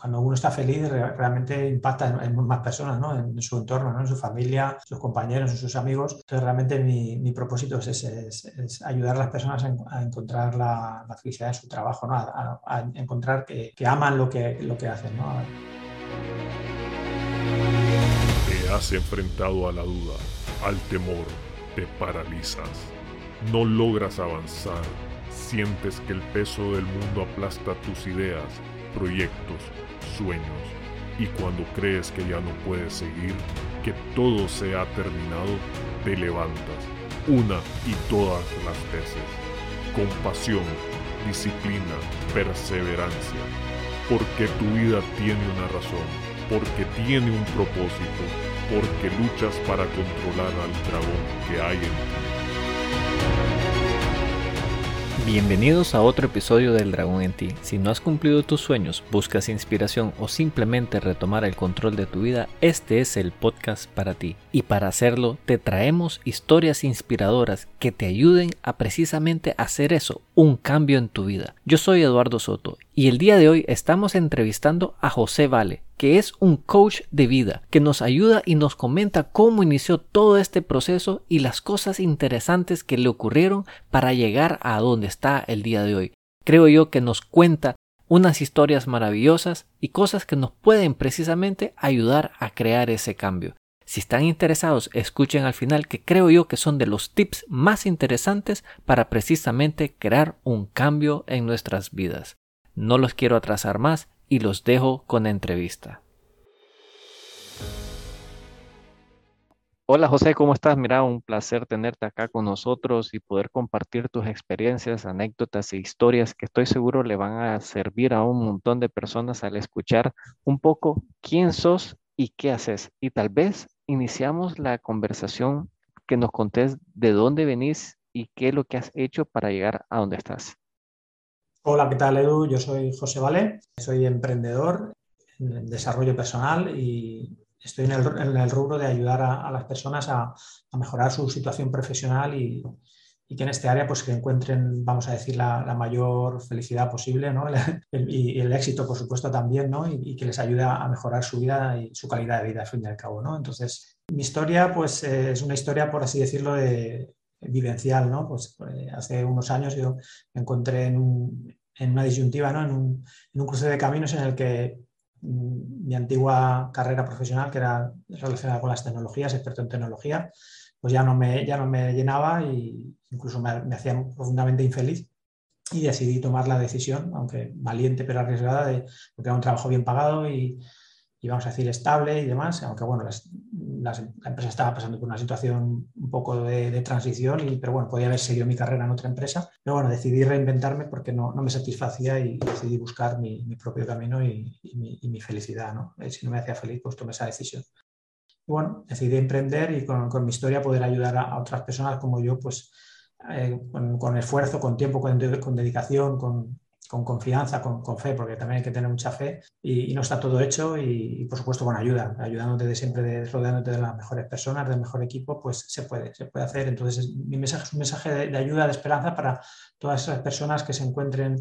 cuando uno está feliz realmente impacta en, más personas, ¿no? en, su entorno, ¿no? en su familia, sus compañeros, sus amigos. Entonces realmente mi, mi propósito es, ese, es, ayudar a las personas a, encontrar la, felicidad en su trabajo, ¿no? a, encontrar que, que, aman lo que, lo que hacen. ¿no? Te has enfrentado a la duda, al temor, te paralizas, no logras avanzar, sientes que el peso del mundo aplasta tus ideas, proyectos, sueños, y cuando crees que ya no puedes seguir, que todo se ha terminado, te levantas, una y todas las veces, con pasión, disciplina, perseverancia, porque tu vida tiene una razón, porque tiene un propósito, porque luchas para controlar al dragón que hay en ti. Bienvenidos a otro episodio del Dragón en ti. Si no has cumplido tus sueños, buscas inspiración o simplemente retomar el control de tu vida, este es el podcast para ti. Y para hacerlo, te traemos historias inspiradoras que te ayuden a precisamente hacer eso, un cambio en tu vida. Yo soy Eduardo Soto y el día de hoy estamos entrevistando a José Vale, que es un coach de vida, que nos ayuda y nos comenta cómo inició todo este proceso y las cosas interesantes que le ocurrieron para llegar a donde está el día de hoy. Creo yo que nos cuenta unas historias maravillosas y cosas que nos pueden precisamente ayudar a crear ese cambio. Si están interesados, escuchen al final que creo yo que son de los tips más interesantes para precisamente crear un cambio en nuestras vidas. No los quiero atrasar más y los dejo con la entrevista. Hola José, ¿cómo estás? Mira, un placer tenerte acá con nosotros y poder compartir tus experiencias, anécdotas e historias que estoy seguro le van a servir a un montón de personas al escuchar un poco quién sos y qué haces. Y tal vez iniciamos la conversación que nos contés de dónde venís y qué es lo que has hecho para llegar a donde estás. Hola, ¿qué tal Edu? Yo soy José Vale, soy emprendedor en desarrollo personal y estoy en el, rubro de ayudar a, las personas a, mejorar su situación profesional y, que en este área pues que encuentren, vamos a decir, la, mayor felicidad posible ¿no? y el éxito, por supuesto, también, ¿no? y, que les ayude a mejorar su vida y su calidad de vida, al fin y al cabo. ¿no? Entonces, mi historia pues es una historia, por así decirlo, de, vivencial, ¿no? Pues eh, hace unos años yo me encontré en, una disyuntiva, ¿no? En un, en un, cruce de caminos en el que mm, mi antigua carrera profesional, que era relacionada con las tecnologías, experto en tecnología, pues ya no me, ya no me llenaba e incluso me, me hacía profundamente infeliz y decidí tomar la decisión, aunque valiente pero arriesgada, de, porque era un trabajo bien pagado y, y vamos a decir estable y demás, aunque bueno, la empresa estaba pasando por una situación un poco de, transición, y, pero bueno, podía haber seguido mi carrera en otra empresa, pero bueno, decidí reinventarme porque no, no me satisfacía y decidí buscar mi, mi propio camino y, mi, y, mi, felicidad, ¿no? Eh, si no me hacía feliz, pues tomé esa decisión. Y bueno, decidí emprender y con, con mi historia poder ayudar a, otras personas como yo, pues eh, con, con, esfuerzo, con tiempo, con, con dedicación, con, con confianza, con, fe, porque también hay que tener mucha fe y, no está todo hecho y, por supuesto con ayuda, ayudándote de siempre, de, rodeándote de las mejores personas, del mejor equipo, pues se puede, se puede hacer. Entonces mi mensaje es un mensaje de, ayuda, de esperanza para todas esas personas que se encuentren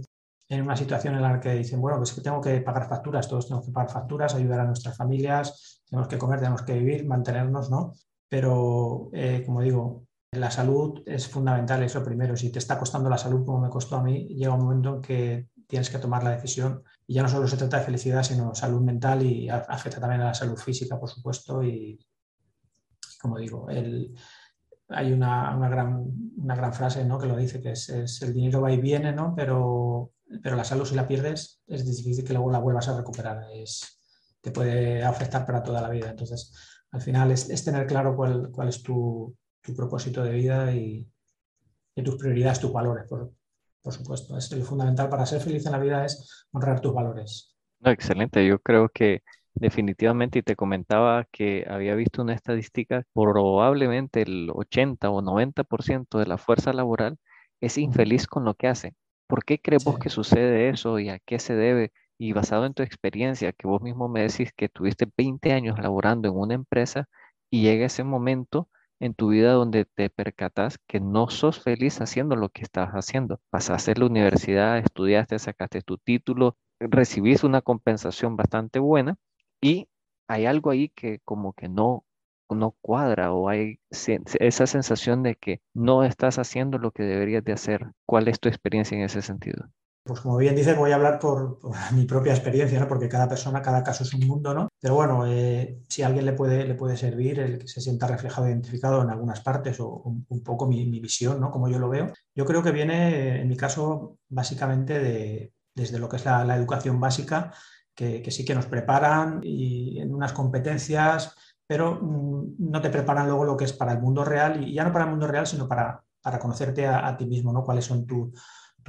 en una situación en la que dicen, bueno, pues que tengo que pagar facturas, todos tenemos que pagar facturas, ayudar a nuestras familias, tenemos que comer, tenemos que vivir, mantenernos, ¿no? Pero, eh, como digo, la salud es fundamental, eso primero. Si te está costando la salud como me costó a mí, llega un momento en que tienes que tomar la decisión y ya no solo se trata de felicidad, sino salud mental y afecta también a la salud física, por supuesto. Y como digo, hay una, gran, una gran frase ¿no? que lo dice, que es, el dinero va y viene, ¿no? pero, pero la salud si la pierdes es difícil que luego la vuelvas a recuperar. Es, te puede afectar para toda la vida. Entonces, al final es, tener claro cuál, cuál es tu, tu propósito de vida y, tus prioridades, tus valores, por, supuesto. Es lo fundamental para ser feliz en la vida es honrar tus valores. No, excelente. Yo creo que definitivamente, y te comentaba que había visto una estadística, probablemente el 80 o 90% de la fuerza laboral es infeliz con lo que hace. ¿Por qué crees vos que sucede eso y a qué se debe? Y basado en tu experiencia, que vos mismo me decís que tuviste 20 años laborando en una empresa y llega ese momento en tu vida donde te percatas que no sos feliz haciendo lo que estás haciendo. Pasaste la universidad, estudiaste, sacaste tu título, recibiste una compensación bastante buena y hay algo ahí que como que no no cuadra o hay esa sensación de que no estás haciendo lo que deberías de hacer. ¿Cuál es tu experiencia en ese sentido? Pues como bien dices, voy a hablar por, mi propia experiencia, ¿no? porque cada persona, cada caso es un mundo, ¿no? Pero bueno, eh, si a alguien le puede, le puede servir el que se sienta reflejado, identificado en algunas partes o un, poco mi, visión, ¿no? Como yo lo veo, yo creo que viene, en mi caso, básicamente de, desde lo que es la, educación básica, que, sí que nos preparan y en unas competencias, pero mm, no te preparan luego lo que es para el mundo real y ya no para el mundo real, sino para, para conocerte a, ti mismo, ¿no? Cuáles son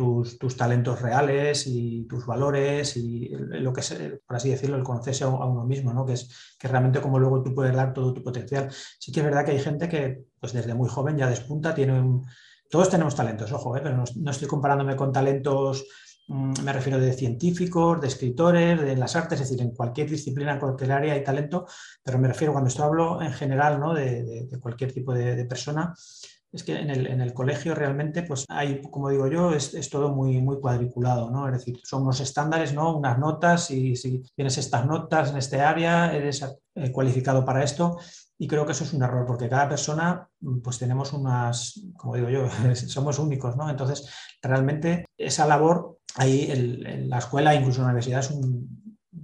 tus tus, talentos reales y tus valores y lo que es, por así decirlo, el conocerse a, uno mismo, ¿no? que es que realmente como luego tú puedes dar todo tu potencial. Sí que es verdad que hay gente que pues desde muy joven ya despunta, tiene todos tenemos talentos, ojo, ¿eh? pero no, estoy comparándome con talentos, mm, me refiero de científicos, de escritores, de las artes, es decir, en cualquier disciplina, en cualquier área hay talento, pero me refiero cuando esto hablo en general ¿no? de, cualquier tipo de persona es que en el, en el, colegio realmente, pues hay, como digo yo, es, es, todo muy, muy cuadriculado, ¿no? Es decir, son unos estándares, ¿no? Unas notas y si tienes estas notas en este área, eres eh, cualificado para esto. Y creo que eso es un error, porque cada persona, pues tenemos unas, como digo yo, somos únicos, ¿no? Entonces, realmente esa labor ahí en la escuela, incluso en la universidad, es un,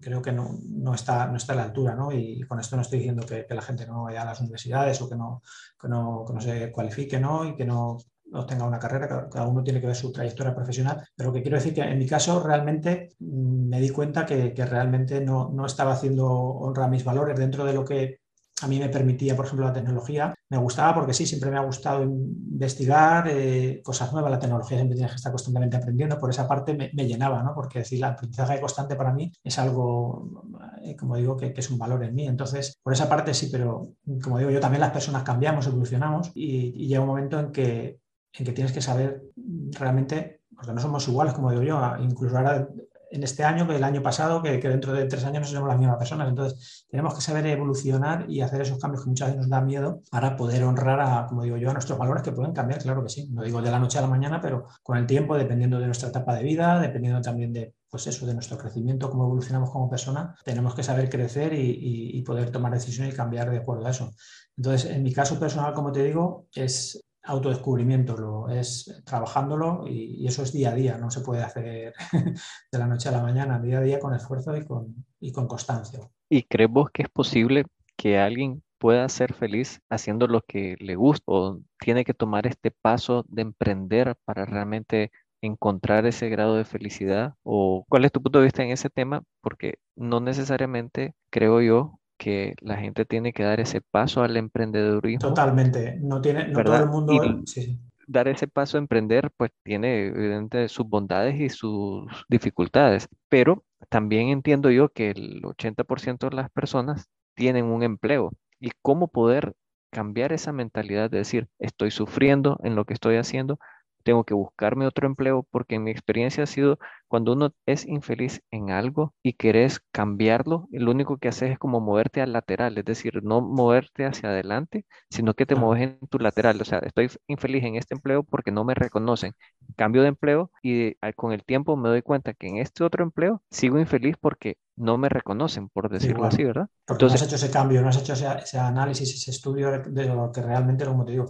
creo que no, no, está, no está a la altura, ¿no? Y con esto no estoy diciendo que, la gente no vaya a las universidades o que no, que no, se cualifique, ¿no? Y que no, no tenga una carrera, cada uno tiene que ver su trayectoria profesional, pero lo que quiero decir que en mi caso realmente mm, me di cuenta que, que realmente no, no, estaba haciendo honra a mis valores dentro de lo que a mí me permitía, por ejemplo, la tecnología. Me gustaba porque sí, siempre me ha gustado investigar eh, cosas nuevas. La tecnología siempre tienes que estar constantemente aprendiendo. Por esa parte me, llenaba, ¿no? Porque decir, el aprendizaje constante para mí es algo, eh, como digo, que, es un valor en mí. Entonces, por esa parte sí, pero como digo yo, también las personas cambiamos, evolucionamos y, y llega un momento en que, en que tienes que saber realmente, porque no somos iguales, como digo yo, incluso ahora en este año que el año pasado, que, dentro de tres años no seremos las mismas personas. Entonces, tenemos que saber evolucionar y hacer esos cambios que muchas veces nos da miedo para poder honrar a, como digo yo, a nuestros valores que pueden cambiar, claro que sí. No digo de la noche a la mañana, pero con el tiempo, dependiendo de nuestra etapa de vida, dependiendo también de, pues eso, de nuestro crecimiento, cómo evolucionamos como persona, tenemos que saber crecer y, y poder tomar decisiones y cambiar de acuerdo a eso. Entonces, en mi caso personal, como te digo, es autodescubrimiento, lo, es trabajándolo y, eso es día a día, no se puede hacer de la noche a la mañana, día a día con esfuerzo y con, y con constancia. ¿Y crees vos que es posible que alguien pueda ser feliz haciendo lo que le gusta o tiene que tomar este paso de emprender para realmente encontrar ese grado de felicidad? ¿O cuál es tu punto de vista en ese tema? Porque no necesariamente creo yo que la gente tiene que dar ese paso al emprendedurismo. Totalmente, no tiene, no todo el mundo. Dar ese paso a emprender, pues tiene evidentemente sus bondades y sus dificultades, pero también entiendo yo que el 80% de las personas tienen un empleo y cómo poder cambiar esa mentalidad de decir, estoy sufriendo en lo que estoy haciendo, tengo que buscarme otro empleo, porque en mi experiencia ha sido cuando uno es infeliz en algo y querés cambiarlo, lo único que haces es como moverte al lateral, es decir, no moverte hacia adelante, sino que te mueves en tu lateral. O sea, estoy infeliz en este empleo porque no me reconocen. Cambio de empleo y con el tiempo me doy cuenta que en este otro empleo sigo infeliz porque no me reconocen, por decirlo así, ¿verdad? Porque Entonces, no has hecho ese cambio, no has hecho ese, ese análisis, ese estudio de lo que realmente, como te digo,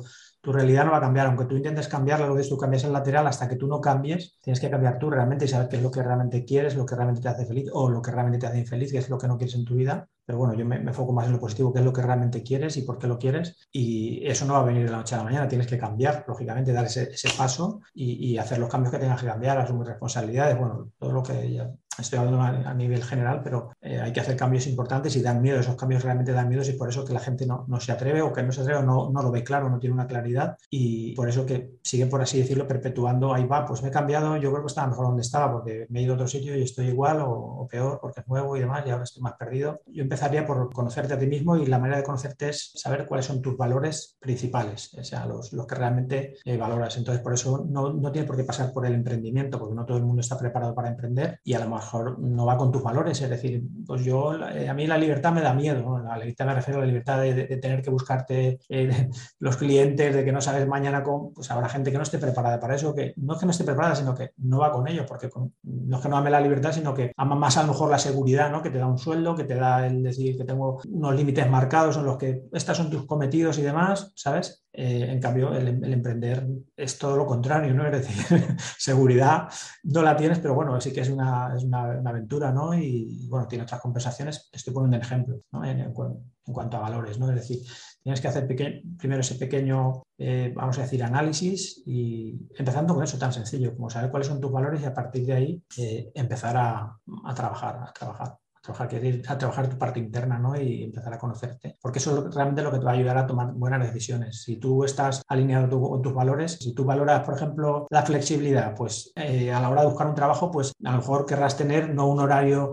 tu realidad no va a cambiar. Aunque tú intentes cambiarla, lo que tú cambias el lateral, hasta que tú no cambies, tienes que cambiar tú realmente y saber qué es lo que realmente quieres, lo que realmente te hace feliz o lo que realmente te hace infeliz, qué es lo que no quieres en tu vida. Pero bueno, yo me, me enfoco más en lo positivo, qué es lo que realmente quieres y por qué lo quieres. Y eso no va a venir de la noche a la mañana, tienes que cambiar, lógicamente, dar ese, paso y, hacer los cambios que tengas que cambiar, asumir responsabilidades, bueno, todo lo que ya estoy hablando a, nivel general, pero eh, hay que hacer cambios importantes y dan miedo, esos cambios realmente dan miedo y por eso que la gente no, no se atreve o que no se atreve o no, no, lo ve claro, no tiene una claridad y por eso que sigue, por así decirlo, perpetuando, ahí va, pues me he cambiado, yo creo que estaba mejor donde estaba porque me he ido a otro sitio y estoy igual o, peor porque es nuevo y demás y ahora estoy más perdido. Yo empezaría por conocerte a ti mismo y la manera de conocerte es saber cuáles son tus valores principales, o sea, los, los que realmente eh, valoras. Entonces, por eso no, no tiene por qué pasar por el emprendimiento porque no todo el mundo está preparado para emprender y a lo mejor no va con tus valores. Es decir, pues yo, a mí la libertad me da miedo. La libertad me refiero a la libertad de, tener que buscarte eh, los clientes, de que no sabes mañana con. Pues habrá gente que no esté preparada para eso, que no es que no esté preparada, sino que no va con ello, porque no es que no ame la libertad, sino que ama más a lo mejor la seguridad, ¿no? Que te da un sueldo, que te da el decir que tengo unos límites marcados en los que estos son tus cometidos y demás, ¿sabes? Eh, en cambio, el, emprender es todo lo contrario, ¿no? Es decir, seguridad no la tienes, pero bueno, sí que es una, es una, aventura, ¿no? Y, bueno, tiene otras compensaciones. Estoy poniendo un ejemplo, ¿no? En, cuanto a valores, ¿no? Es decir, tienes que hacer primero ese pequeño, eh, vamos a decir, análisis y empezando con eso tan sencillo como saber cuáles son tus valores y a partir de ahí eh, empezar a trabajar, a trabajar trabajar, ir a trabajar tu parte interna ¿no? y empezar a conocerte. Porque eso es realmente lo que te va a ayudar a tomar buenas decisiones. Si tú estás alineado con tus valores, si tú valoras, por ejemplo, la flexibilidad, pues eh, a la hora de buscar un trabajo, pues a lo mejor querrás tener no un horario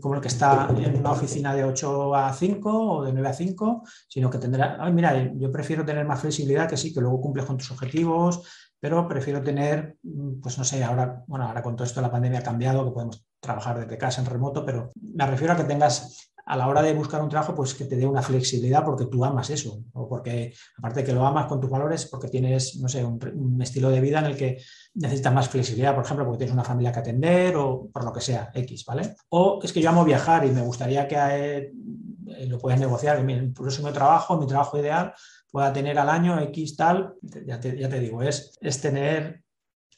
como el que está en una oficina de 8 a 5 o de 9 a 5, sino que tendrá, mira, yo prefiero tener más flexibilidad, que sí, que luego cumples con tus objetivos, pero prefiero tener, pues no sé, ahora, bueno, ahora con todo esto la pandemia ha cambiado, que podemos trabajar desde casa en remoto, pero me refiero a que tengas a la hora de buscar un trabajo, pues que te dé una flexibilidad porque tú amas eso, o porque aparte que lo amas con tus valores, porque tienes, no sé, un, estilo de vida en el que necesitas más flexibilidad, por ejemplo, porque tienes una familia que atender o por lo que sea, X, ¿vale? O es que yo amo viajar y me gustaría que eh, lo puedas negociar, mi próximo trabajo, mi trabajo ideal, pueda tener al año X tal, ya te, ya te digo, es, es tener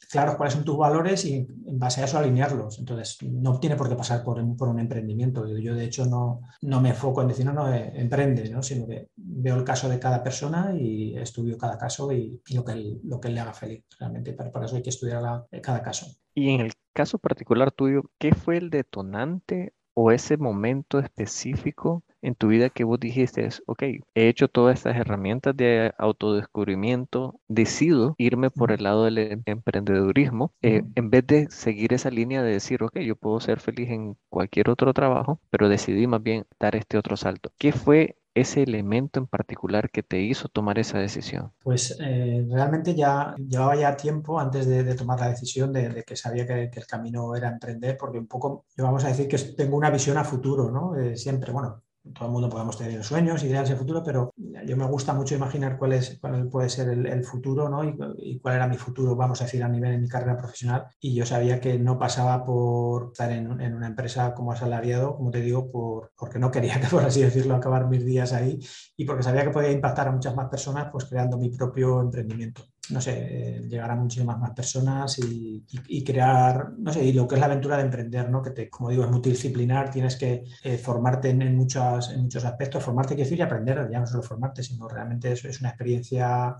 claro cuáles son tus valores y en base a eso alinearlos. Entonces, no tiene por qué pasar por, un emprendimiento. Yo, de hecho, no, no me enfoco en decir, no, no, eh, emprende, ¿no? sino que veo el caso de cada persona y estudio cada caso y, lo, que lo que le haga feliz. Realmente, para, para eso hay que estudiar cada caso. Y en el caso particular tuyo, ¿qué fue el detonante o ese momento específico en tu vida que vos dijiste, ok, he hecho todas estas herramientas de autodescubrimiento, decido irme por el lado del em, emprendedurismo, eh, en vez de seguir esa línea de decir, ok, yo puedo ser feliz en cualquier otro trabajo, pero decidí más bien dar este otro salto. ¿Qué fue ese elemento en particular que te hizo tomar esa decisión? Pues eh, realmente ya llevaba ya tiempo antes de, tomar la decisión de, que sabía que, el camino era emprender, porque un poco, vamos a decir que tengo una visión a futuro, ¿no? siempre, bueno, todo el mundo podemos tener sueños, ideas de futuro, pero yo me gusta mucho imaginar cuál, es, cuál puede ser el, futuro ¿no? Y, cuál era mi futuro, vamos a decir, a nivel de mi carrera profesional. Y yo sabía que no pasaba por estar en, una empresa como asalariado, como te digo, por, porque no quería que, por así decirlo, acabar mis días ahí y porque sabía que podía impactar a muchas más personas pues creando mi propio emprendimiento no sé, llegar a muchísimas más personas y, crear, no sé, y lo que es la aventura de emprender, ¿no? Que te, como digo, es multidisciplinar, tienes que eh, formarte en, muchos, en muchos aspectos, formarte, quiero decir, y aprender, ya no solo formarte, sino realmente es, es una experiencia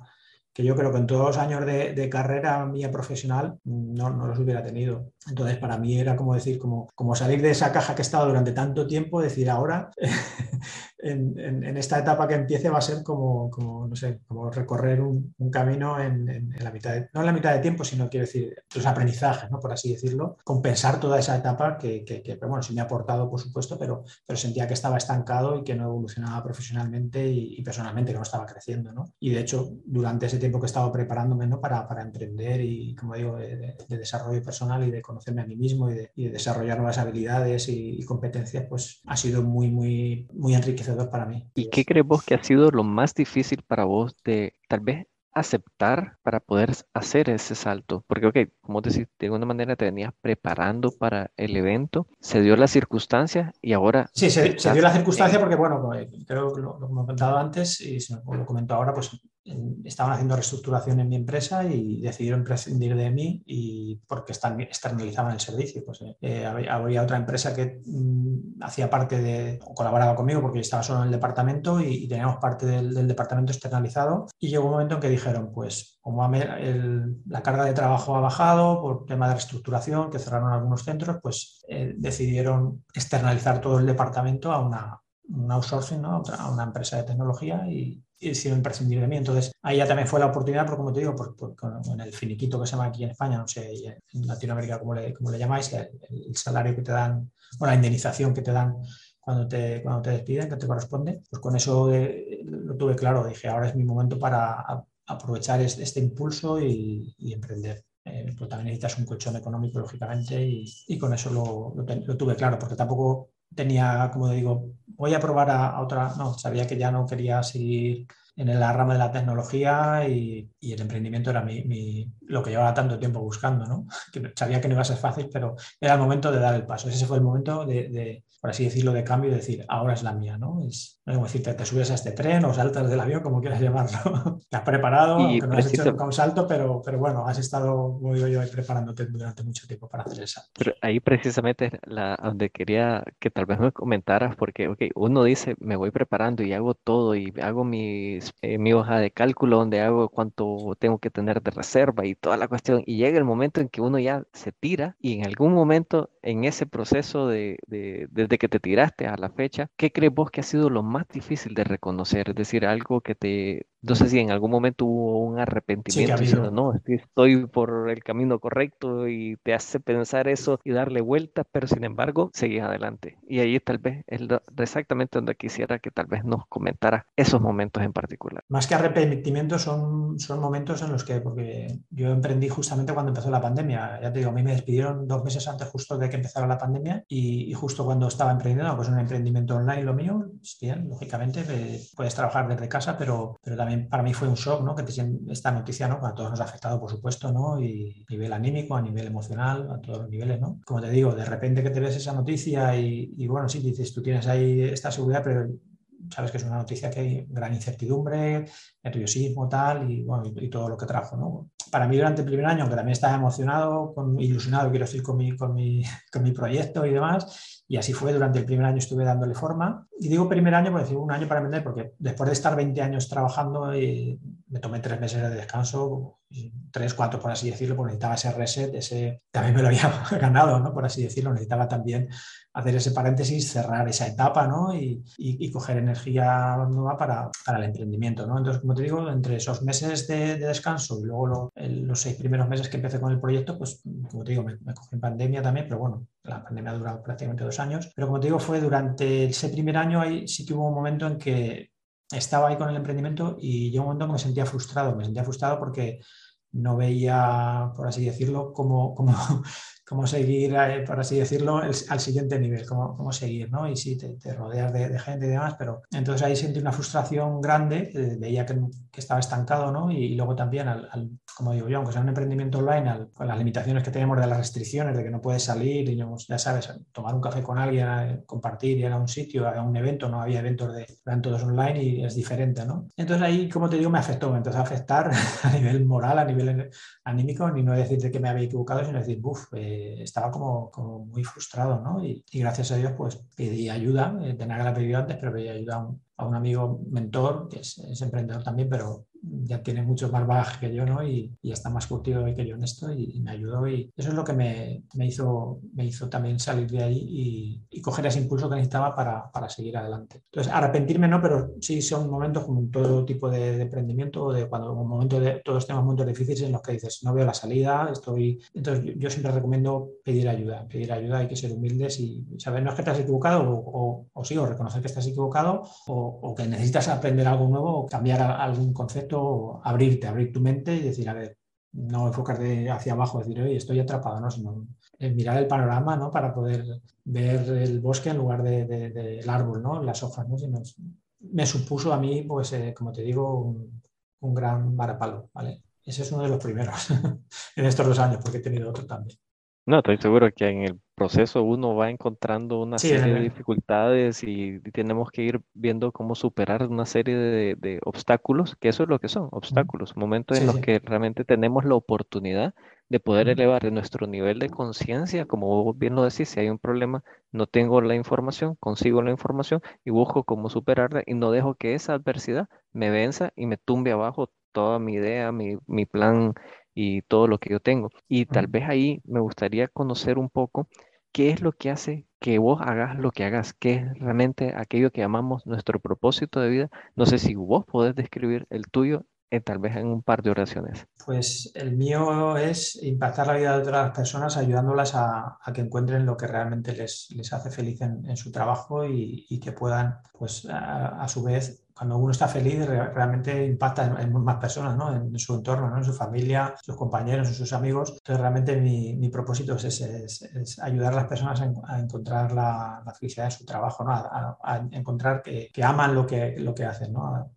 que yo creo que en todos los años de, carrera mía profesional no, no, los hubiera tenido. Entonces, para mí era como decir, como, como salir de esa caja que he estado durante tanto tiempo, decir ahora, en, esta etapa que empiece va a ser como, como no sé, como recorrer un, camino en, la mitad, de, no en la mitad de tiempo, sino quiero decir, los aprendizajes, ¿no? por así decirlo, compensar toda esa etapa que, que, bueno, sí me ha aportado, por supuesto, pero, pero sentía que estaba estancado y que no evolucionaba profesionalmente y, personalmente, que no estaba creciendo. ¿no? Y de hecho, durante ese tiempo que he estado preparándome ¿no? para, para emprender y, como digo, de, desarrollo personal y de conocerme a mí mismo y de, desarrollar nuevas habilidades y, competencias, pues ha sido muy, muy, muy enriquecedor para mí. ¿Y qué crees vos que ha sido lo más difícil para vos de tal vez aceptar para poder hacer ese salto? Porque, ok, como decís, de alguna manera te venías preparando para el evento, se dio la circunstancia y ahora... Sí, se, dio la circunstancia porque, bueno, pues, creo que lo, lo, he comentado antes y lo comento ahora, pues estaban haciendo reestructuración en mi empresa y decidieron prescindir de mí y porque externalizaban el servicio. Pues, eh, había, otra empresa que mm, hacía parte de, o colaboraba conmigo porque yo estaba solo en el departamento y, teníamos parte del, departamento externalizado y llegó un momento en que dijeron, pues como la carga de trabajo ha bajado por tema de reestructuración, que cerraron algunos centros, pues eh, decidieron externalizar todo el departamento a una, un outsourcing, ¿no? a una empresa de tecnología y, hicieron imprescindible de mí. Entonces, ahí ya también fue la oportunidad, porque como te digo, por, con el finiquito que se llama aquí en España, no sé, en Latinoamérica, como le, como le llamáis, el, salario que te dan, o la indemnización que te dan cuando te, cuando te despiden, que te corresponde, pues con eso eh, lo tuve claro. Dije, ahora es mi momento para aprovechar este, impulso y, emprender. eh, pues también necesitas un colchón económico, lógicamente, y, con eso lo, tuve claro, porque tampoco tenía, como digo, voy a probar a, otra, no, sabía que ya no quería seguir en la rama de la tecnología y, el emprendimiento era mi, lo que llevaba tanto tiempo buscando, ¿no? Que sabía que no iba a ser fácil, pero era el momento de dar el paso. Ese fue el momento de por así decirlo, de cambio y decir, ahora es la mía, ¿no? Es, no como decir, te, subes a este tren o saltas del avión, como quieras llamarlo. te has preparado, aunque no has hecho nunca un salto, pero, pero bueno, has estado, como digo yo, preparándote durante mucho tiempo para hacer el salto. Pero ahí precisamente la, donde quería que tal vez me comentaras, porque okay, uno dice, me voy preparando y hago todo y hago mis, eh, mi hoja de cálculo donde hago cuánto tengo que tener de reserva y toda la cuestión, y llega el momento en que uno ya se tira y en algún momento en ese proceso de, de, de de que te tiraste a la fecha, ¿qué crees vos que ha sido lo más difícil de reconocer? Es decir, algo que te, no sé si en algún momento hubo un arrepentimiento diciendo, no, estoy por el camino correcto y te hace pensar eso y darle vueltas, pero sin embargo, seguís adelante. Y ahí tal vez es exactamente donde quisiera que tal vez nos comentara esos momentos en particular. Más que arrepentimiento son, son momentos en los que, porque yo emprendí justamente cuando empezó la pandemia, ya te digo, a mí me despidieron dos meses antes justo de que empezara la pandemia y, y justo cuando estaba estaba emprendiendo, pues un emprendimiento online lo mío, pues bien, lógicamente eh, puedes trabajar desde casa, pero, pero también para mí fue un shock, ¿no? Que te, esta noticia, ¿no? A todos nos ha afectado, por supuesto, ¿no? Y a nivel anímico, a nivel emocional, a todos los niveles, ¿no? Como te digo, de repente que te ves esa noticia y, y bueno, sí, dices, tú tienes ahí esta seguridad, pero sabes que es una noticia que hay gran incertidumbre, nerviosismo, tal, y, bueno, y, todo lo que trajo. ¿no? Para mí durante el primer año, que también estaba emocionado, con, ilusionado, quiero decir, con mi, con, mi, con mi proyecto y demás, y así fue, durante el primer año estuve dándole forma. Y digo primer año, por decir un año para vender, porque después de estar 20 años trabajando, y me tomé tres meses de descanso, tres, cuatro, por así decirlo, porque necesitaba ese reset, ese, también me lo había ganado, ¿no? por así decirlo, necesitaba también hacer ese paréntesis, cerrar esa etapa ¿no? y, y, coger energía nueva para, para, el emprendimiento. ¿no? Entonces, como te digo, entre esos meses de, descanso y luego los seis primeros meses que empecé con el proyecto, pues como te digo, me, me cogí en pandemia también, pero bueno, la pandemia ha durado prácticamente dos años, pero como te digo, fue durante ese primer año, ahí sí que hubo un momento en que estaba ahí con el emprendimiento y llegó un momento me sentía frustrado, me sentía frustrado porque no veía, por así decirlo, cómo, cómo, cómo seguir, eh, por así decirlo, al siguiente nivel, cómo, cómo seguir, ¿no? Y sí, te, rodeas de, gente y demás, pero entonces ahí sentí una frustración grande, eh, veía que, que, estaba estancado, ¿no? Y, luego también, al, como digo yo, aunque sea un emprendimiento online, con las limitaciones que tenemos de las restricciones, de que no puedes salir y, ya sabes, tomar un café con alguien, eh, compartir, ir a un sitio, a un evento, no había eventos de, eran todos online y es diferente, ¿no? Entonces ahí, como te digo, me afectó, me empezó a afectar a nivel moral, a nivel anímico, ni no decirte que me había equivocado, sino decir, uff, estaba como, muy frustrado, ¿no? Y, gracias a Dios, pues pedí ayuda, eh, tenía que la pedido antes, pero pedí ayuda a un, a un amigo mentor, que es, es, emprendedor también, pero ya tiene mucho más bagaje que yo, ¿no? Y, y está más curtido que yo en esto y, me ayudó y eso es lo que me, me, hizo, me hizo también salir de ahí y, coger ese impulso que necesitaba para, para, seguir adelante. Entonces, arrepentirme no, pero sí son momentos como todo tipo de, de emprendimiento o de cuando un momento de, todos tenemos momentos difíciles en los que dices, no veo la salida, estoy... Entonces, yo, siempre recomiendo pedir ayuda, pedir ayuda, hay que ser humildes y saber, no es que te has equivocado o, sí, o reconocer que estás equivocado o que necesitas aprender algo nuevo o cambiar algún concepto, abrirte, abrir tu mente y decir, a ver, no enfocarte hacia abajo, decir, oye, estoy atrapado, ¿no? sino mirar el panorama ¿no? para poder ver el bosque en lugar del de, de, árbol, ¿no? las hojas. ¿no? Sino, me supuso a mí, pues, eh, como te digo, un, un gran varapalo. ¿vale? Ese es uno de los primeros en estos dos años, porque he tenido otro también. No, estoy seguro que en el proceso uno va encontrando una serie de dificultades y, tenemos que ir viendo cómo superar una serie de, obstáculos, que eso es lo que son, obstáculos, momentos en los que realmente tenemos la oportunidad de poder elevar nuestro nivel de conciencia, como vos bien lo decís, si hay un problema, no tengo la información, consigo la información y busco cómo superarla y no dejo que esa adversidad me venza y me tumbe abajo toda mi idea, mi, mi plan y todo lo que yo tengo. Y tal vez ahí me gustaría conocer un poco qué es lo que hace que vos hagas lo que hagas, qué es realmente aquello que llamamos nuestro propósito de vida. No sé si vos podés describir el tuyo tal vez en un par de oraciones. Pues el mío es impactar la vida de otras personas ayudándolas a, que encuentren lo que realmente les, les hace feliz en, su trabajo y, que puedan, pues a, su vez, cuando uno está feliz, realmente impacta en, más personas, ¿no? en, su entorno, ¿no? en su familia, sus compañeros, sus amigos. Entonces, realmente mi, mi propósito es, ese, es, ayudar a las personas a, encontrar la, la, felicidad en su trabajo, ¿no? a, encontrar que, que, aman lo que, lo que hacen. ¿no?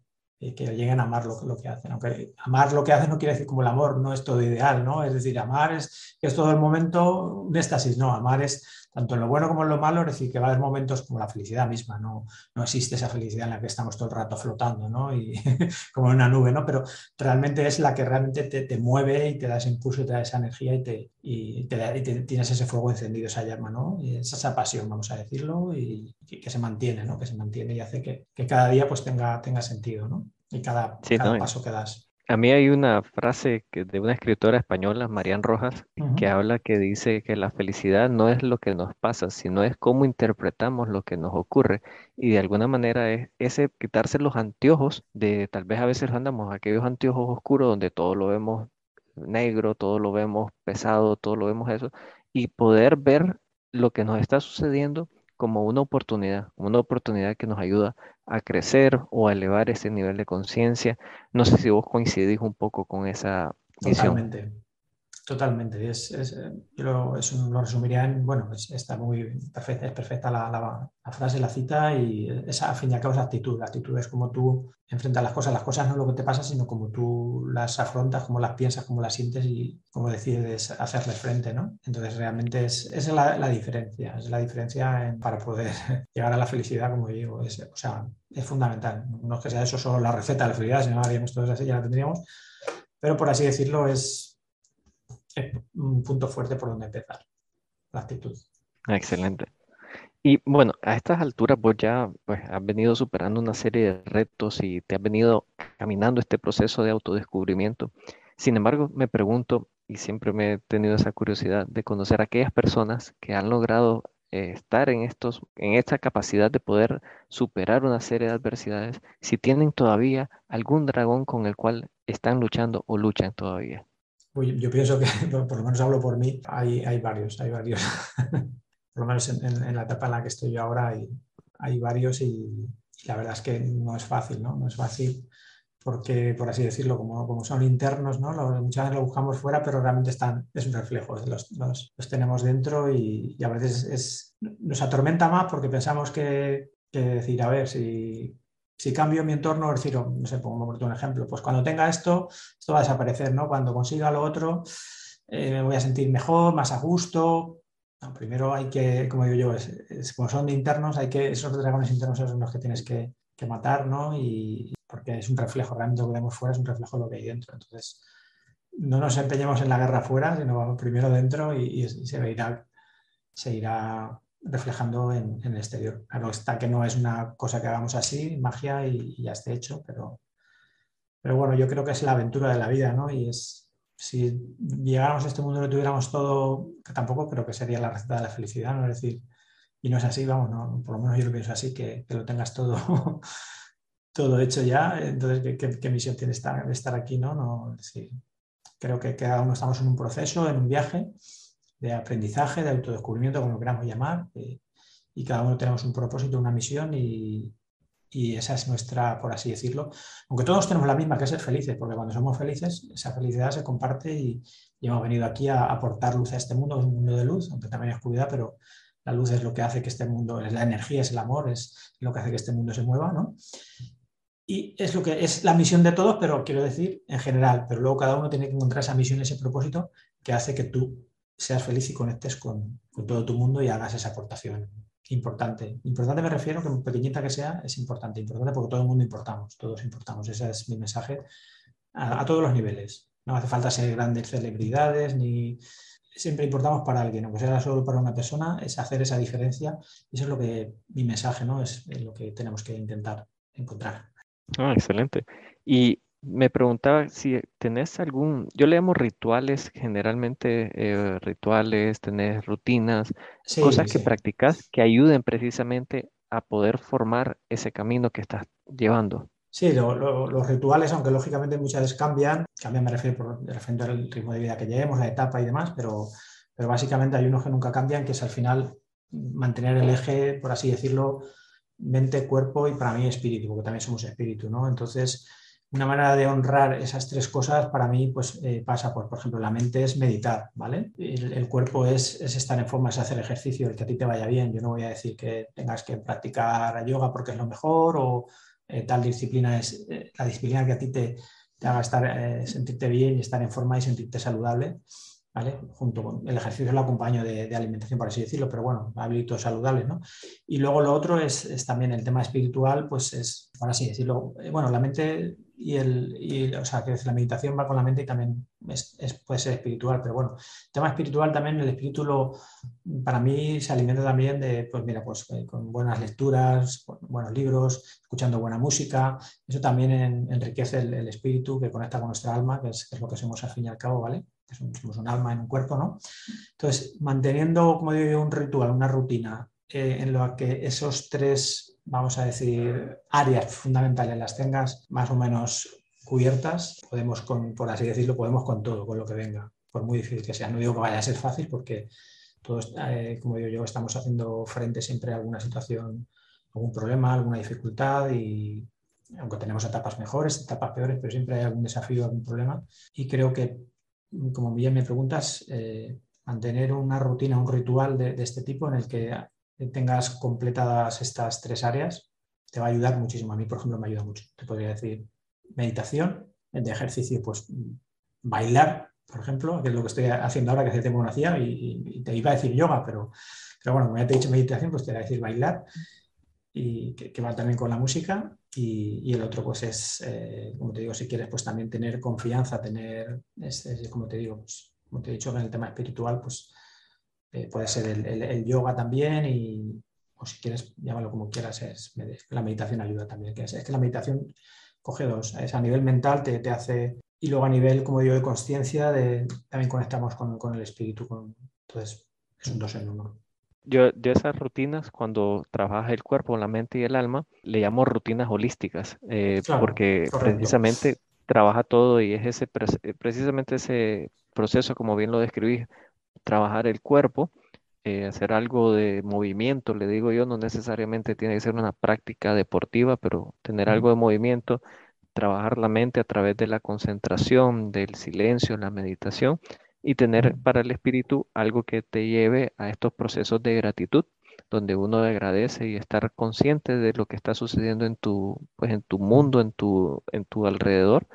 que lleguen a amar lo, lo, que hacen. Aunque amar lo que hacen no quiere decir como el amor no es todo ideal, ¿no? Es decir, amar es, es todo el momento un éxtasis, no, amar es tanto en lo bueno como en lo malo, es decir, que va a haber momentos como la felicidad misma, no, no existe esa felicidad en la que estamos todo el rato flotando, ¿no? Y como en una nube, ¿no? Pero realmente es la que realmente te, te mueve y te da ese impulso y te da esa energía y, te, y, te, tienes ese fuego encendido, esa llama, ¿no? Y esa, esa pasión, vamos a decirlo, y, que, se mantiene, ¿no? Que se mantiene y hace que, que, cada día pues tenga, tenga sentido, ¿no? Y cada, cada paso que das. A mí hay una frase que, de una escritora española, Marian Rojas, que habla que dice que la felicidad no es lo que nos pasa, sino es cómo interpretamos lo que nos ocurre. Y de alguna manera es ese quitarse los anteojos de, tal vez a veces andamos aquellos anteojos oscuros donde todo lo vemos negro, todo lo vemos pesado, todo lo vemos eso, y poder ver lo que nos está sucediendo como una oportunidad, una oportunidad que nos ayuda a crecer o a elevar ese nivel de conciencia. No sé si vos coincidís un poco con esa visión. Totalmente. Es, es, yo lo, eso lo resumiría en, bueno, está muy perfecta, es perfecta la, la, la, frase, la cita y esa, al fin y al cabo, es actitud. La actitud es como tú enfrentas las cosas. Las cosas no es lo que te pasa, sino como tú las afrontas, cómo las piensas, cómo las sientes y cómo decides hacerle frente, ¿no? Entonces, realmente es, es la, la, diferencia, es la diferencia para poder llegar a la felicidad, como digo. Es, o sea, es fundamental. No es que sea eso solo la receta de la felicidad, si no haríamos todos así, ya la tendríamos. Pero por así decirlo, es, un punto fuerte por donde empezar, la actitud. Excelente. Y bueno, a estas alturas vos ya pues, has venido superando una serie de retos y te has venido caminando este proceso de autodescubrimiento. Sin embargo, me pregunto, y siempre me he tenido esa curiosidad de conocer a aquellas personas que han logrado eh, estar en, estos, en esta capacidad de poder superar una serie de adversidades, si tienen todavía algún dragón con el cual están luchando o luchan todavía. Yo pienso que, por lo menos hablo por mí, hay, hay varios, hay varios. por lo menos en, la etapa en la que estoy yo ahora hay, hay varios y, la verdad es que no es fácil, ¿no? No es fácil porque, por así decirlo, como, como son internos, ¿no? muchas veces lo buscamos fuera, pero realmente están, es un reflejo, los, los, los tenemos dentro y, a veces es, nos atormenta más porque pensamos que decir, a ver, si, si cambio mi entorno, es decir, no sé, pongo un ejemplo, pues cuando tenga esto, esto va a desaparecer, ¿no? Cuando consiga lo otro, eh, me voy a sentir mejor, más a gusto. primero hay que, como digo yo, es, como son internos, hay que, esos dragones internos son los que tienes que, matar, ¿no? Y, porque es un reflejo, realmente lo que vemos fuera es un reflejo de lo que hay dentro. Entonces, no nos empeñemos en la guerra fuera, sino vamos primero dentro y, se, irá, se irá reflejando en, el exterior. Claro está que no es una cosa que hagamos así, magia y, ya esté hecho, pero, pero bueno, yo creo que es la aventura de la vida, ¿no? Y es, si llegáramos a este mundo y tuviéramos todo, que tampoco creo que sería la receta de la felicidad, ¿no? Es decir, y no es así, vamos, ¿no? por lo menos yo lo pienso así, que, que lo tengas todo, todo hecho ya, entonces, ¿qué, misión tiene estar, estar aquí, no? no sí. Creo que cada uno estamos en un proceso, en un viaje, de aprendizaje, de autodescubrimiento, como lo queramos llamar, eh, y cada uno tenemos un propósito, una misión y, esa es nuestra, por así decirlo, aunque todos tenemos la misma, que es ser felices, porque cuando somos felices, esa felicidad se comparte y, hemos venido aquí a aportar luz a este mundo, es un mundo de luz, aunque también hay oscuridad, pero la luz es lo que hace que este mundo, es la energía, es el amor, es lo que hace que este mundo se mueva, ¿no? Y es lo que es la misión de todos, pero quiero decir en general, pero luego cada uno tiene que encontrar esa misión, ese propósito que hace que tú seas feliz y conectes con, todo tu mundo y hagas esa aportación importante. Importante me refiero que pequeñita que sea, es importante. Importante porque todo el mundo importamos, todos importamos. Ese es mi mensaje a, todos los niveles. No hace falta ser grandes celebridades ni siempre importamos para alguien, aunque sea solo para una persona, es hacer esa diferencia. Eso es lo que mi mensaje, ¿no? Es, es lo que tenemos que intentar encontrar. Ah, excelente. Y me preguntaba si tenés algún, yo le llamo rituales, generalmente eh, rituales, tenés rutinas, cosas que practicas que ayuden precisamente a poder formar ese camino que estás llevando. Sí, los rituales, aunque lógicamente muchas veces cambian, cambian me refiero por, referente al ritmo de vida que llevemos, la etapa y demás, pero, pero básicamente hay unos que nunca cambian, que es al final mantener el eje, por así decirlo, mente, cuerpo y para mí espíritu, porque también somos espíritu, ¿no? Entonces, una manera de honrar esas tres cosas para mí pues eh, pasa por, por ejemplo, la mente es meditar, ¿vale? El, cuerpo es, estar en forma, es hacer ejercicio, el que a ti te vaya bien. Yo no voy a decir que tengas que practicar yoga porque es lo mejor o eh, tal disciplina es eh, la disciplina que a ti te, te haga estar, sentirte bien y estar en forma y sentirte saludable. ¿vale? Junto con el ejercicio lo acompaño de, de, alimentación, por así decirlo, pero bueno, hábitos saludables, ¿no? Y luego lo otro es, es, también el tema espiritual, pues es, por así decirlo, bueno, la mente y, el, o sea, que la meditación va con la mente y también puede ser espiritual, pero bueno, el tema espiritual también, el espíritu lo, para mí se alimenta también de, pues mira, pues eh, con buenas lecturas, buenos libros, escuchando buena música, eso también enriquece el, espíritu que conecta con nuestra alma, que es, lo que somos al fin y al cabo, ¿vale? somos un alma en un cuerpo, ¿no? Entonces, manteniendo, como digo un ritual, una rutina eh, en la que esos tres vamos a decir, áreas fundamentales las tengas más o menos cubiertas, podemos, con, por así decirlo, podemos con todo, con lo que venga, por muy difícil que sea. No digo que vaya a ser fácil porque todos, eh, como digo yo, estamos haciendo frente siempre a alguna situación, algún problema, alguna dificultad y aunque tenemos etapas mejores, etapas peores, pero siempre hay algún desafío, algún problema. Y creo que, como bien me preguntas, eh, mantener una rutina, un ritual de, de, este tipo en el que tengas completadas estas tres áreas, te va a ayudar muchísimo. A mí, por ejemplo, me ayuda mucho. Te podría decir meditación, de ejercicio, pues bailar, por ejemplo, que es lo que estoy haciendo ahora, que hace tiempo no hacía, y, te iba a decir yoga, pero, pero bueno, como ya te he dicho meditación, pues te voy a decir bailar, y que, va también con la música. Y, el otro, pues es, eh, como te digo, si quieres, pues también tener confianza, tener, como te digo, pues, como te he dicho, en el tema espiritual, pues eh, puede ser el, yoga también y, o si quieres, llámalo como quieras, es, la meditación ayuda también. Que es, que la meditación coge dos, es a nivel mental te, te hace y luego a nivel, como digo, de conciencia, también conectamos con, con el espíritu. Con, entonces, es un dos en uno. Yo de esas rutinas, cuando trabajas el cuerpo, la mente y el alma, le llamo rutinas holísticas, eh, porque precisamente trabaja todo y es ese precisamente ese proceso, como bien lo describí, trabajar el cuerpo, eh, hacer algo de movimiento, le digo yo, no necesariamente tiene que ser una práctica deportiva, pero tener algo de movimiento, trabajar la mente a través de la concentración, del silencio, la meditación y tener para el espíritu algo que te lleve a estos procesos de gratitud donde uno agradece y estar consciente de lo que está sucediendo en tu, pues en tu mundo, en tu, en tu alrededor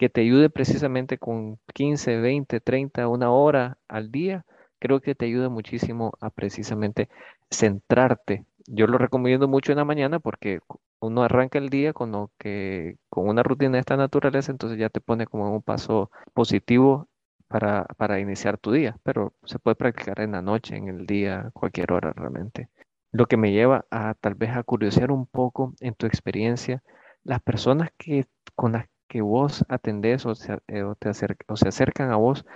que te ayude precisamente con 15, 20, 30, una hora al día, creo que te ayuda muchísimo a precisamente centrarte. Yo lo recomiendo mucho en la mañana porque uno arranca el día con lo que con una rutina de esta naturaleza, entonces ya te pone como un paso positivo para, para iniciar tu día, pero se puede practicar en la noche, en el día, cualquier hora realmente. Lo que me lleva a tal vez a curiosear un poco en tu experiencia, las personas que con las que vos atendés o se, eh, o te o se acercan a vos,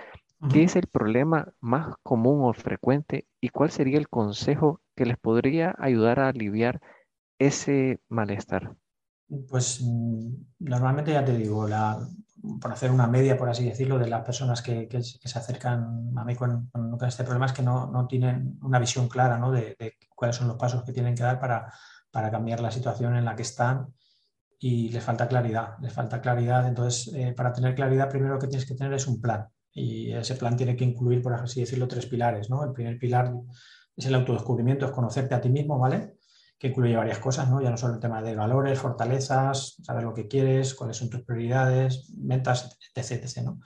¿qué es el problema más común o frecuente y cuál sería el consejo que les podría ayudar a aliviar ese malestar? Pues mm, normalmente ya te digo, la, por hacer una media, por así decirlo, de las personas que, que, se acercan a mí con, con, este problema es que no, no tienen una visión clara ¿no? de, de, cuáles son los pasos que tienen que dar para, para cambiar la situación en la que están y les falta claridad, les falta claridad. Entonces, eh, para tener claridad, primero que tienes que tener es un plan. Y ese plan tiene que incluir, por así decirlo, tres pilares. ¿no? El primer pilar es el autodescubrimiento, es conocerte a ti mismo, ¿vale? Que incluye varias cosas, ¿no? Ya no solo el tema de valores, fortalezas, saber lo que quieres, cuáles son tus prioridades, metas, etc. etc ¿no?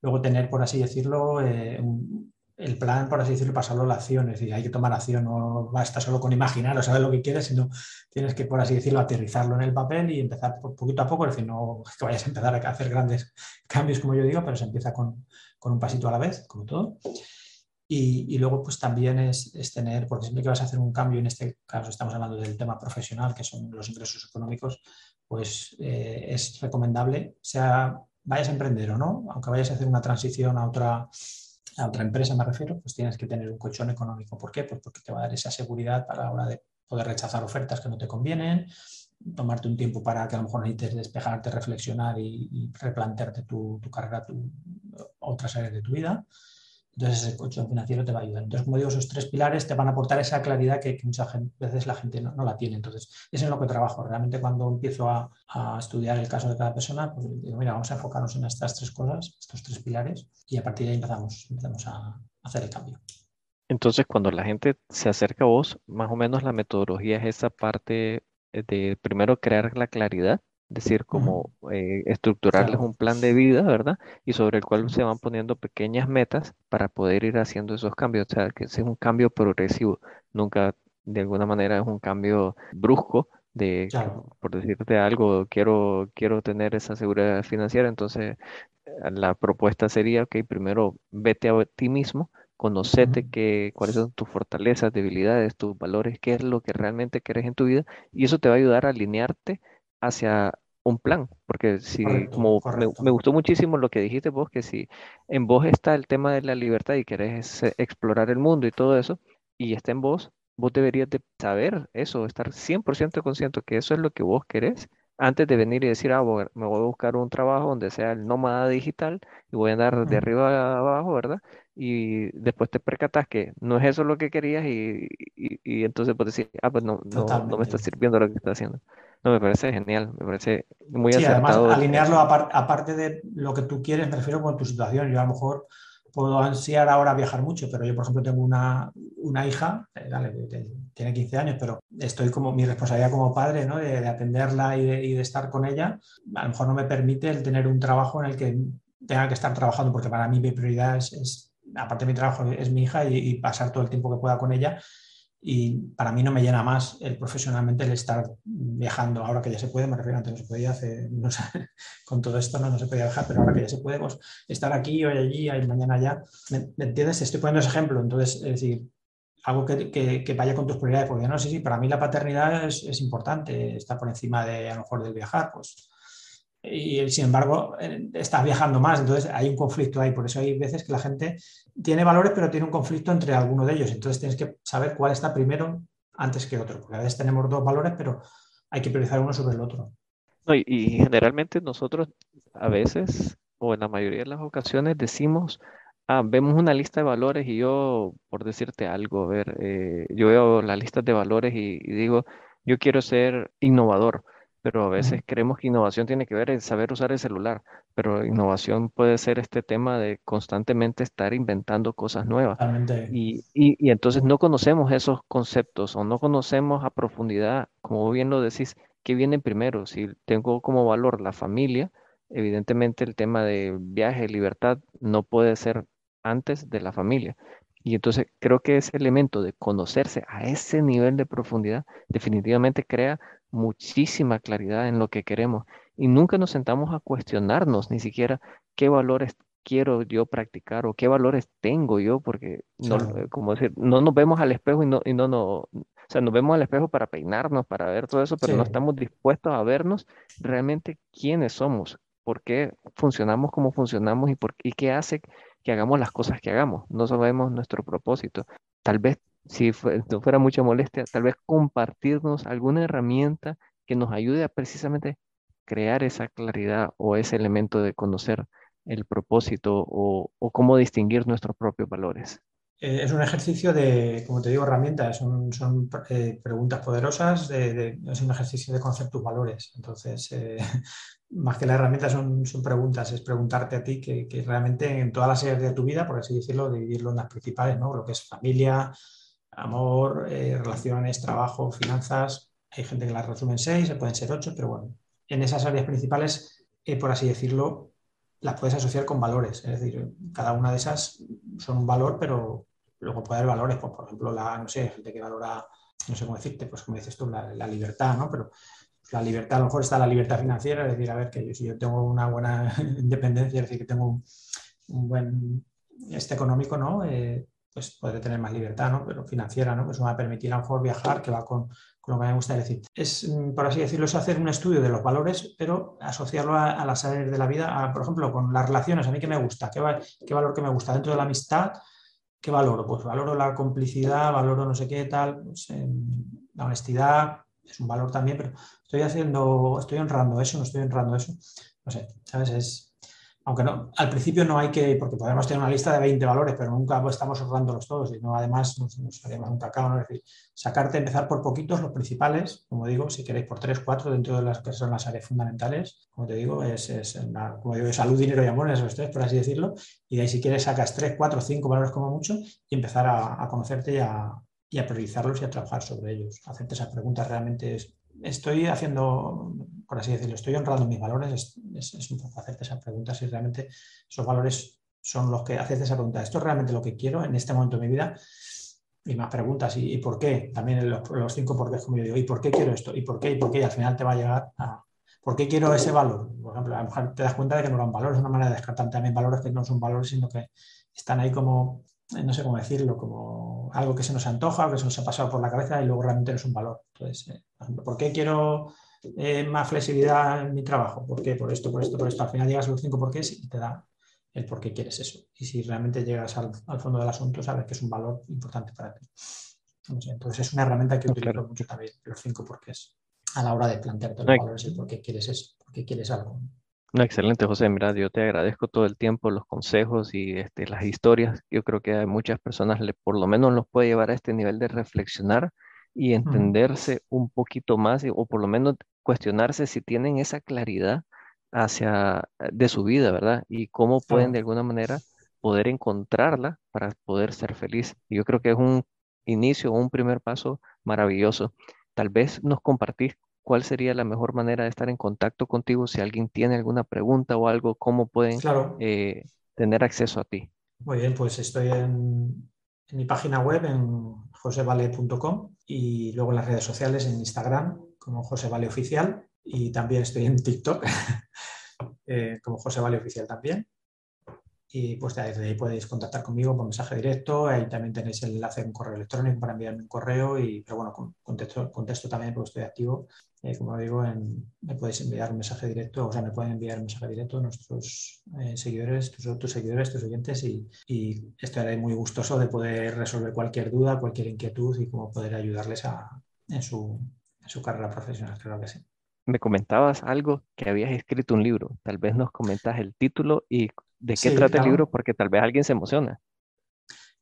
Luego tener, por así decirlo, eh, un, el plan, por así decirlo, pasarlo a la acción. Es decir, hay que tomar acción, no basta solo con imaginar o saber lo que quieres, sino tienes que, por así decirlo, aterrizarlo en el papel y empezar poquito a poco. Es decir, no es que vayas a empezar a hacer grandes cambios, como yo digo, pero se empieza con, con un pasito a la vez, como todo. Y, luego, pues también es, es, tener, porque siempre que vas a hacer un cambio, en este caso estamos hablando del tema profesional, que son los ingresos económicos, pues eh, es recomendable, sea vayas a emprender o no, aunque vayas a hacer una transición a otra a otra empresa me refiero, pues tienes que tener un colchón económico. ¿Por qué? Pues porque te va a dar esa seguridad a la hora de poder rechazar ofertas que no te convienen, tomarte un tiempo para que a lo mejor necesites despejarte, reflexionar y, replantearte tu, carrera, tu, otras áreas de tu vida. Entonces ese colchón financiero te va a ayudar. Entonces, como digo, esos tres pilares te van a aportar esa claridad que, muchas veces la gente no, la tiene. Entonces, es en lo que trabajo. Realmente cuando empiezo a, estudiar el caso de cada persona, pues digo, mira, vamos a enfocarnos en estas tres cosas, estos tres pilares, y a partir de ahí empezamos, empezamos a hacer el cambio. Entonces, cuando la gente se acerca a vos, más o menos la metodología es esa parte de primero crear la claridad decir, como eh, estructurarles un plan de vida, ¿verdad? Y sobre el cual se van poniendo pequeñas metas para poder ir haciendo esos cambios. O sea, que es un cambio progresivo, nunca de alguna manera es un cambio brusco de, por decirte algo, quiero, quiero tener esa seguridad financiera, entonces eh, la propuesta sería, ok, primero vete a ti mismo, conocete que, cuáles son tus fortalezas, debilidades, tus valores, qué es lo que realmente quieres en tu vida, y eso te va a ayudar a alinearte hacia un plan, porque si como me, gustó muchísimo lo que dijiste vos, que si en vos está el tema de la libertad y querés eh, explorar el mundo y todo eso, y está en vos, vos deberías de saber eso, estar 100% consciente que eso es lo que vos querés, antes de venir y decir, ah, me voy a buscar un trabajo donde sea el nómada digital y voy a andar de arriba a abajo, ¿verdad? Y después te percatas que no es eso lo que querías y, y, entonces puedes decir, ah, pues no, no, no me está sirviendo lo que está haciendo. No, me parece genial, me parece muy sí, Además, alinearlo aparte de lo que tú quieres, me refiero con tu situación. Yo a lo mejor puedo ansiar ahora viajar mucho, pero yo, por ejemplo, tengo una, una hija, eh, tiene 15 años, pero estoy como mi responsabilidad como padre, ¿no? de, atenderla y de, y de, estar con ella. A lo mejor no me permite el tener un trabajo en el que tenga que estar trabajando, porque para mí mi prioridad es, aparte de mi trabajo, es mi hija y, y pasar todo el tiempo que pueda con ella y para mí no me llena más el profesionalmente el estar viajando. Ahora que ya se puede, me refiero, antes no se podía hacer, no sé, con todo esto no, no se podía viajar, pero ahora que ya se puede, pues estar aquí, hoy allí, y mañana allá. ¿Me, entiendes? Estoy poniendo ese ejemplo. Entonces, es decir, algo que, que, vaya con tus prioridades, porque no sé si para mí la paternidad es, es, importante, está por encima de a lo mejor del viajar, pues y sin embargo estás viajando más, entonces hay un conflicto ahí, por eso hay veces que la gente tiene valores pero tiene un conflicto entre alguno de ellos, entonces tienes que saber cuál está primero antes que otro, porque a veces tenemos dos valores pero hay que priorizar uno sobre el otro. y, generalmente nosotros a veces o en la mayoría de las ocasiones decimos, ah, vemos una lista de valores y yo, por decirte algo, a ver, eh, yo veo la lista de valores y digo, yo quiero ser innovador pero a veces creemos que innovación tiene que ver en saber usar el celular, pero innovación puede ser este tema de constantemente estar inventando cosas nuevas. Y, y, entonces no conocemos esos conceptos o no conocemos a profundidad, como bien lo decís, ¿qué viene primero? Si tengo como valor la familia, evidentemente el tema de viaje, libertad, no puede ser antes de la familia. Y entonces creo que ese elemento de conocerse a ese nivel de profundidad definitivamente crea muchísima claridad en lo que queremos y nunca nos sentamos a cuestionarnos ni siquiera qué valores quiero yo practicar o qué valores tengo yo, porque no, eh, como decir, no nos vemos al espejo y no, y no, no, o sea, nos vemos al espejo para peinarnos, para ver todo eso, pero no estamos dispuestos a vernos realmente quiénes somos, por qué funcionamos como funcionamos y, por, y qué hace que hagamos las cosas que hagamos. No sabemos nuestro propósito. Tal vez si no fuera mucha molestia, tal vez compartirnos alguna herramienta que nos ayude a precisamente crear esa claridad o ese elemento de conocer el propósito o, cómo distinguir nuestros propios valores. Eh, es un ejercicio de, como te digo, herramientas, son, son eh, preguntas poderosas, es un ejercicio de conceptos valores. Entonces, eh, más que la herramienta son, son, preguntas, es preguntarte a ti que, que, realmente en todas las áreas de tu vida, por así decirlo, dividirlo en las principales, ¿no? lo que es familia, amor, eh, relaciones, trabajo, finanzas. Hay gente que las resume en seis, se pueden ser ocho, pero bueno, en esas áreas principales, eh, por así decirlo, las puedes asociar con valores. Es decir, cada una de esas son un valor, pero luego puede haber valores, pues, por ejemplo, la, no sé, gente que valora, no sé cómo decirte, pues como dices tú, la, libertad, ¿no? Pero la libertad, a lo mejor está la libertad financiera, es decir, a ver, que yo, si yo tengo una buena independencia, es decir, que tengo un, buen este económico, ¿no? Eh, pues podré tener más libertad, ¿no? Pero financiera, ¿no? Pues me va a permitir a lo mejor viajar, que va con, con lo que me gusta decir. Es, mm, por así decirlo, es hacer un estudio de los valores, pero asociarlo a, las áreas de la vida, por ejemplo, con las relaciones, a mí que me gusta, ¿Qué, qué valor que me gusta dentro de la amistad, ¿qué valoro? Pues valoro la complicidad, valoro no sé qué tal, pues, em, la honestidad, es un valor también, pero estoy haciendo, estoy honrando eso, no estoy honrando eso. No sé, ¿sabes? Es, aunque no, al principio no hay que, porque podemos tener una lista de 20 valores, pero nunca estamos ahorrándolos todos. Y no, además nos, nos haríamos un es decir, sacarte, empezar por poquitos, los principales, como digo, si queréis por 3, 4 dentro de las que son las áreas fundamentales, como te digo, es, como digo, salud, dinero y amor, esos tres, por así decirlo, y de ahí si quieres sacas 3, 4, 5 valores como mucho y empezar a, a conocerte y a, y a priorizarlos y a trabajar sobre ellos. Hacerte esas preguntas realmente es, estoy haciendo, por así decirlo, estoy honrando mis valores, es, un poco hacerte esa pregunta si realmente esos valores son los que haces esa pregunta. ¿Esto es realmente lo que quiero en este momento de mi vida? Y más preguntas, ¿y, por qué? También los, los cinco por qué, como yo digo, ¿y por qué quiero esto? ¿Y por qué? ¿Y por qué? Y al final te va a llegar a, ¿por qué quiero ese valor? Por ejemplo, a lo mejor te das cuenta de que no eran valores, es una manera de descartar también valores que no son valores, sino que están ahí como no sé cómo decirlo, como algo que se nos antoja o que se nos ha pasado por la cabeza y luego realmente no es un valor. Entonces, eh, ¿por qué quiero eh, más flexibilidad en mi trabajo? ¿Por qué? Por esto, por esto, por esto. Al final llegas a los cinco porqués y te da el por qué quieres eso. Y si realmente llegas al, fondo del asunto, sabes que es un valor importante para ti. entonces, es una herramienta que utilizo mucho también, los cinco porqués, a la hora de plantearte los valores y por qué quieres eso, por qué quieres algo. No, excelente, José. Mira, yo te agradezco todo el tiempo los consejos y este, las historias. Yo creo que a muchas personas le, por lo menos los puede llevar a este nivel de reflexionar y entenderse un poquito más o por lo menos cuestionarse si tienen esa claridad hacia de su vida, ¿verdad? Y cómo pueden de alguna manera poder encontrarla para poder ser feliz. Yo creo que es un inicio, un primer paso maravilloso. Tal vez nos compartís cuál sería la mejor manera de estar en contacto contigo si alguien tiene alguna pregunta o algo, cómo pueden eh, tener acceso a ti. Muy bien, pues estoy en, mi página web en josevale.com y luego en las redes sociales en Instagram como Oficial y también estoy en TikTok eh, como José Oficial también. Y pues desde ahí podéis contactar conmigo por mensaje directo, ahí también tenéis el enlace en correo electrónico para enviarme un correo, y, pero bueno, contesto, contesto también porque estoy activo, eh, como digo, me podéis enviar un mensaje directo, o sea, me pueden enviar un mensaje directo nuestros eh, seguidores, tus, tus, seguidores, tus oyentes, y, y, estaré muy gustoso de poder resolver cualquier duda, cualquier inquietud y cómo poder ayudarles a, en, su, en su carrera profesional, claro que sí me comentabas algo que habías escrito un libro. Tal vez nos comentas el título y de qué trata el libro, porque tal vez alguien se emociona.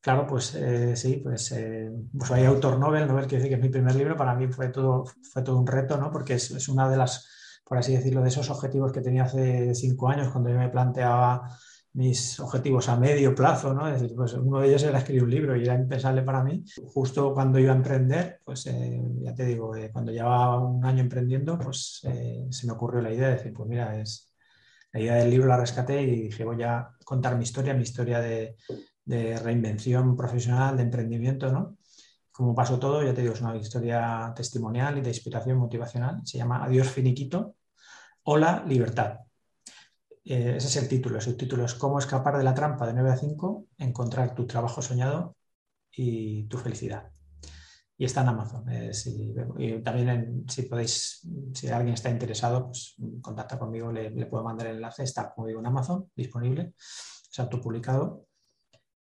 Claro, pues eh, sí, pues, eh, pues soy autor Nobel, Nobel quiere decir que es mi primer libro, para mí fue todo, fue todo un reto, ¿no? Porque es, es una de las, por así decirlo, de esos objetivos que tenía hace cinco años cuando yo me planteaba mis objetivos a medio plazo, ¿no? Es decir, pues uno de ellos era escribir un libro y era impensable para mí. Justo cuando iba a emprender, pues eh, ya te digo, cuando llevaba un año emprendiendo, pues se me ocurrió la idea de decir, pues mira, es, la idea del libro la rescaté y dije, voy a contar mi historia, mi historia de, reinvención profesional, de emprendimiento, ¿no? Como pasó todo, ya te digo, es una historia testimonial y de inspiración motivacional. Se llama Adiós Finiquito, Hola Libertad. Eh, ese es el título. El título es Cómo escapar de la trampa de 9 a 5, encontrar tu trabajo soñado y tu felicidad y está en Amazon. Eh, y también si podéis, si alguien está interesado, pues contacta conmigo, le, puedo mandar el enlace, está como digo en Amazon, disponible, es autopublicado.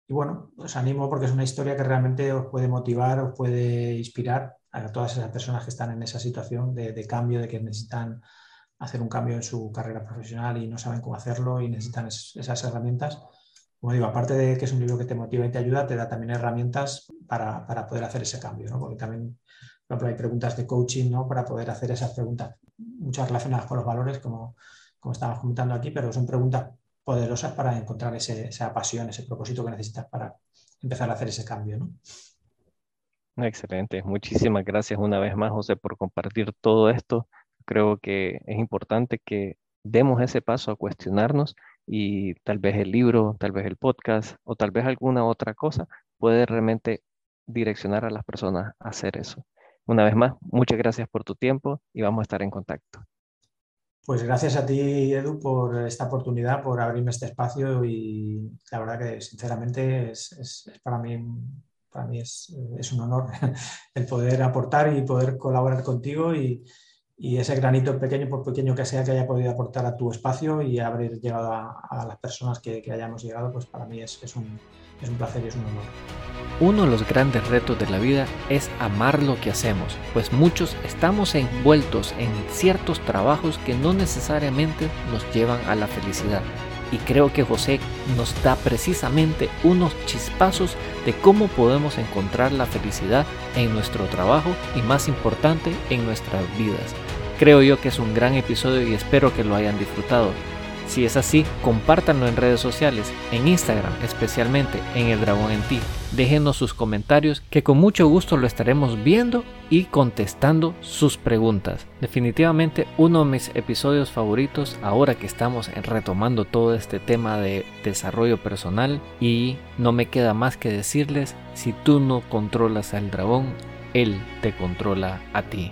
Y bueno, os animo porque es una historia que realmente os puede motivar, os puede inspirar a todas esas personas que están en esa situación de, cambio, de que necesitan hacer un cambio en su carrera profesional y no saben cómo hacerlo y necesitan esas herramientas como digo, aparte de que es un libro que te motiva y te ayuda, te da también herramientas para, para poder hacer ese cambio, ¿no? Porque también, por ejemplo, hay preguntas de coaching, ¿no? Para poder hacer esas preguntas, muchas relacionadas con los valores, como, como estábamos comentando aquí, pero son preguntas poderosas para encontrar ese, esa pasión, ese propósito que necesitas para empezar a hacer ese cambio, ¿no? Excelente. Muchísimas gracias una vez más, José, por compartir todo esto. Creo que es importante que demos ese paso a cuestionarnos y tal vez el libro, tal vez el podcast o tal vez alguna otra cosa puede realmente direccionar a las personas a hacer eso. Una vez más, muchas gracias por tu tiempo y vamos a estar en contacto. Pues gracias a ti, Edu, por esta oportunidad, por abrirme este espacio y la verdad que sinceramente es, para mí, para mí es, es un honor el poder aportar y poder colaborar contigo y, y ese granito pequeño, por pequeño que sea, que haya podido aportar a tu espacio y haber llegado a, las personas que, hayamos llegado, pues para mí es, un, es un placer y es un honor. Uno de los grandes retos de la vida es amar lo que hacemos, pues muchos estamos envueltos en ciertos trabajos que no necesariamente nos llevan a la felicidad. Y creo que José nos da precisamente unos chispazos de cómo podemos encontrar la felicidad en nuestro trabajo y más importante en nuestras vidas. Creo yo que es un gran episodio y espero que lo hayan disfrutado. Si es así, compártanlo en redes sociales, en Instagram especialmente, en El Dragón en Ti. Déjenos sus comentarios que con mucho gusto lo estaremos viendo y contestando sus preguntas. Definitivamente uno de mis episodios favoritos ahora que estamos retomando todo este tema de desarrollo personal y no me queda más que decirles, si tú no controlas al dragón, él te controla a ti.